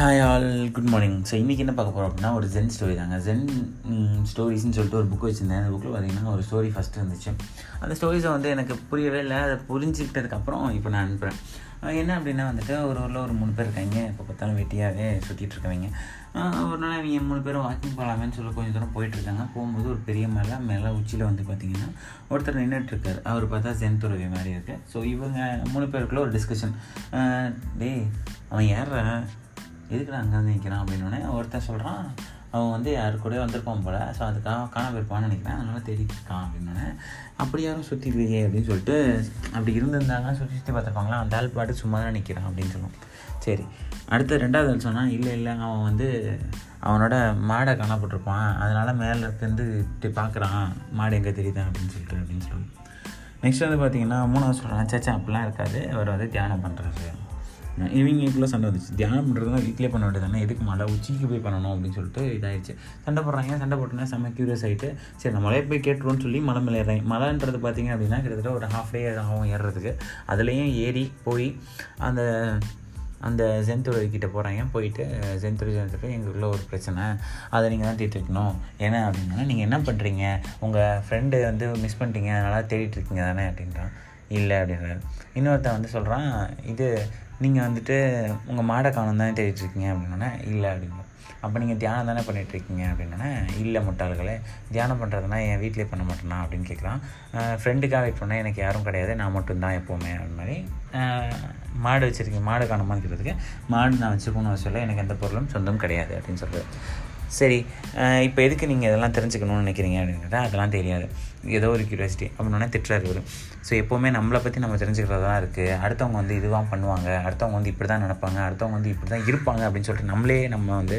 Hi all good morning so இன்றைக்கி என்ன பார்க்க போகிறோம் அப்படின்னா ஒரு ஜென் ஸ்டோரி தாங்க. ஜென் ஸ்டோரிஸ்னு சொல்லிட்டு ஒரு புக் வச்சுருந்தேன். அந்த புக்கில் பார்த்தீங்கன்னா ஒரு ஸ்டோரி ஃபஸ்ட்டு இருந்துச்சு. அந்த ஸ்டோரிஸை வந்து எனக்கு புரியவே இல்லை. அதை புரிஞ்சுக்கிட்டதுக்கப்புறம் இப்போ நான் அனுப்புகிறேன் என்ன அப்படின்னா வந்துட்டு ஒரு ஊரில் ஒரு மூணு பேர் இருக்காங்க. இப்போ பார்த்தாலும் வெட்டியாகவே சுற்றிட்டு இருக்கவங்க. ஒரு நாள் இவங்க மூணு பேரும் வாக்கிங் போகலாமேன்னு சொல்லி கொஞ்சம் தூரம் போயிட்டுருக்காங்க போகும்போது ஒரு பெரிய மலை மேலே உச்சியில் வந்து பார்த்தீங்கன்னா ஒருத்தர் நின்றுட்டுருக்காரு அவர் பார்த்தா ஜென் துறவி மாதிரி இருக்குது ஸோ இவங்க மூணு பேருக்குள்ள ஒரு டிஸ்கஷன் டேய் அவன் ஏறுறான் எதுக்கு நான் அங்கே வந்து நிற்கிறான் அப்படின்னோடனே ஒருத்தன் சொல்கிறான் அவன் வந்து யாரு கூட வந்திருப்பான் போல் ஸோ அதுக்காக காண போயிருப்பான்னு நினைக்கிறேன். அதனால் தேடிட்டு இருக்கான் அப்படின்னோடனே அப்படி யாரும் சுற்றி இல்லையே அப்படின்னு சொல்லிட்டு அப்படி இருந்திருந்தாங்கன்னா சுற்றி சுற்றி பார்த்துருப்பாங்களா? அந்த ஆள் பாட்டு சும்மா தான் நிற்கிறான் அப்படின்னு சொல்லுவோம் சரி அடுத்து ரெண்டாவது ஆள் சொன்னான் இல்லை இல்லை அவன் வந்து அவனோட மாடை காணப்பட்டிருப்பான் அதனால் மேலே இருந்து இப்படி பார்க்குறான். மாடு எங்கே தெரியுதா? அப்படின்னு சொல்லிட்டு அப்படின்னு சொல்லுவோம் நெக்ஸ்ட் வந்து பார்த்தீங்கன்னா மூணாவது சொல்கிறான் சேச்சா அப்படிலாம் இருக்காது. அவர் வந்து தியானம் பண்ணுறாரு இவங்களுக்குள்ள சண்டை வந்துச்சு. தியானம் பண்ணுறதுனா வீட்டிலே பண்ண வேண்டியதானே எதுக்கு மலை உச்சிக்கு போய் பண்ணணும் அப்படின்னு சொல்லிட்டு இதாகிடுச்சு சண்டை போடுறாங்க. சண்டை போட்டோன்னே செம்ம க்யூரியஸ் ஆகிட்டு சரி நம்ம மலையை போய் கேட்டுருவோம்னு சொல்லி மலை மேலே ஏறாங்க மலைன்றது பார்த்தீங்க அப்படின்னா கிட்டத்தட்ட ஒரு ஹாஃப் டே ஆகும் ஏறுறதுக்கு. அதுலேயும் ஏறி போய் அந்த அந்த செந்துறை கிட்டே போகிறாங்க போயிட்டு செந்துறை ஜென்துறை எங்களுக்குள்ள ஒரு பிரச்சனை. அதை நீங்கள் தான் தீர்த்துக்கணும் ஏன்னா அப்படின்னா நீங்கள் என்ன பண்ணுறீங்க உங்கள் ஃப்ரெண்டு வந்து மிஸ் பண்ணிட்டீங்க. அதனால் தேடிட்டு இருக்கீங்க தானே அப்படின்றான். இல்லை அப்படின்றாரு. இன்னொருத்தன் வந்து சொல்கிறான் இது நீங்கள் வந்துட்டு உங்கள் மாடை காணும் தானே தேடிட்டு இருக்கீங்க அப்படின்னோடனே இல்லை அப்படின்னு அப்போ நீங்கள் தியானம் தானே பண்ணிகிட்ருக்கீங்க அப்படின்னோடனே இல்லை முட்டாள்களே தியானம் பண்ணுறதுனா என் வீட்டிலே பண்ண மாட்டேனா அப்படின்னு கேட்குறான் ஃப்ரெண்டுக்காக வெயிட் பண்ணால் எனக்கு யாரும் கிடையாது நான் மட்டும்தான் எப்போவுமே அது மாதிரி மாடு வச்சுருக்கீங்க மாடு காணுமான்னு கேட்டதுக்கு மாடு நான் வச்சுக்கணும்னு சொல்ல எனக்கு எந்த பொருளும் சொந்தம் கிடையாது அப்படின்னு சொல்கிறேன் சரி இப்போ எதுக்கு நீங்கள் இதெல்லாம் தெரிஞ்சுக்கணும்னு நினைக்கிறீங்க அப்படின்னு கேட்டால் அதெல்லாம் தெரியாது. ஏதோ ஒரு க்யூரியாசிட்டி அப்படின்னோடனே திட்டுறாரு இவர். ஸோ எப்போவுமே நம்மளை பற்றி நம்ம தெரிஞ்சுக்கிறது தான் இருக்குது அடுத்தவங்க வந்து இதுவாக பண்ணுவாங்க. அடுத்தவங்க வந்து இப்படி தான் நினப்பாங்க. அடுத்தவங்க வந்து இப்படி தான் இருப்பாங்க அப்படின்னு சொல்லிட்டு நம்மளே நம்ம வந்து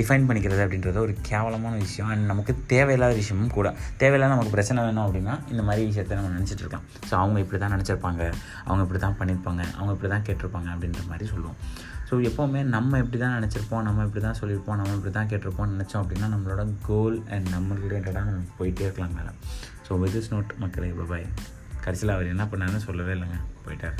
டிஃபைன் பண்ணிக்கிறது அப்படின்றது ஒரு கேவலமான விஷயம். அண்ட் நமக்கு தேவையில்லாத விஷயமும் கூட. தேவையில்லாத நமக்கு பிரச்சனை வேணும் அப்படின்னா இந்த மாதிரி விஷயத்தை நம்ம நினச்சிட்டு இருக்கலாம். ஸோ அவங்க இப்படி தான் நினச்சிருப்பாங்க. அவங்க இப்படி தான் பண்ணியிருப்பாங்க அவங்க இப்படி தான் கேட்டிருப்பாங்க அப்படின்ற மாதிரி சொல்லுவோம். ஸோ எப்போவுமே நம்ம இப்படி தான் நினச்சிருப்போம் நம்ம இப்படி தான் சொல்லியிருப்போம் நம்ம இப்படி தான் கேட்டிருப்போம் நினச்சோம் அப்படின்னா நம்மளோட கோல் அண்ட் நம்ம ரிலேட்டடாக நம்ம போயிட்டே இருக்கலாம் மேலே. ஸோ வித் இஸ் நோட் மக்களே பாய் கடைசியில் அவர் என்ன பண்ணாருன்னு சொல்லவே இல்லைங்க. போயிட்டார்.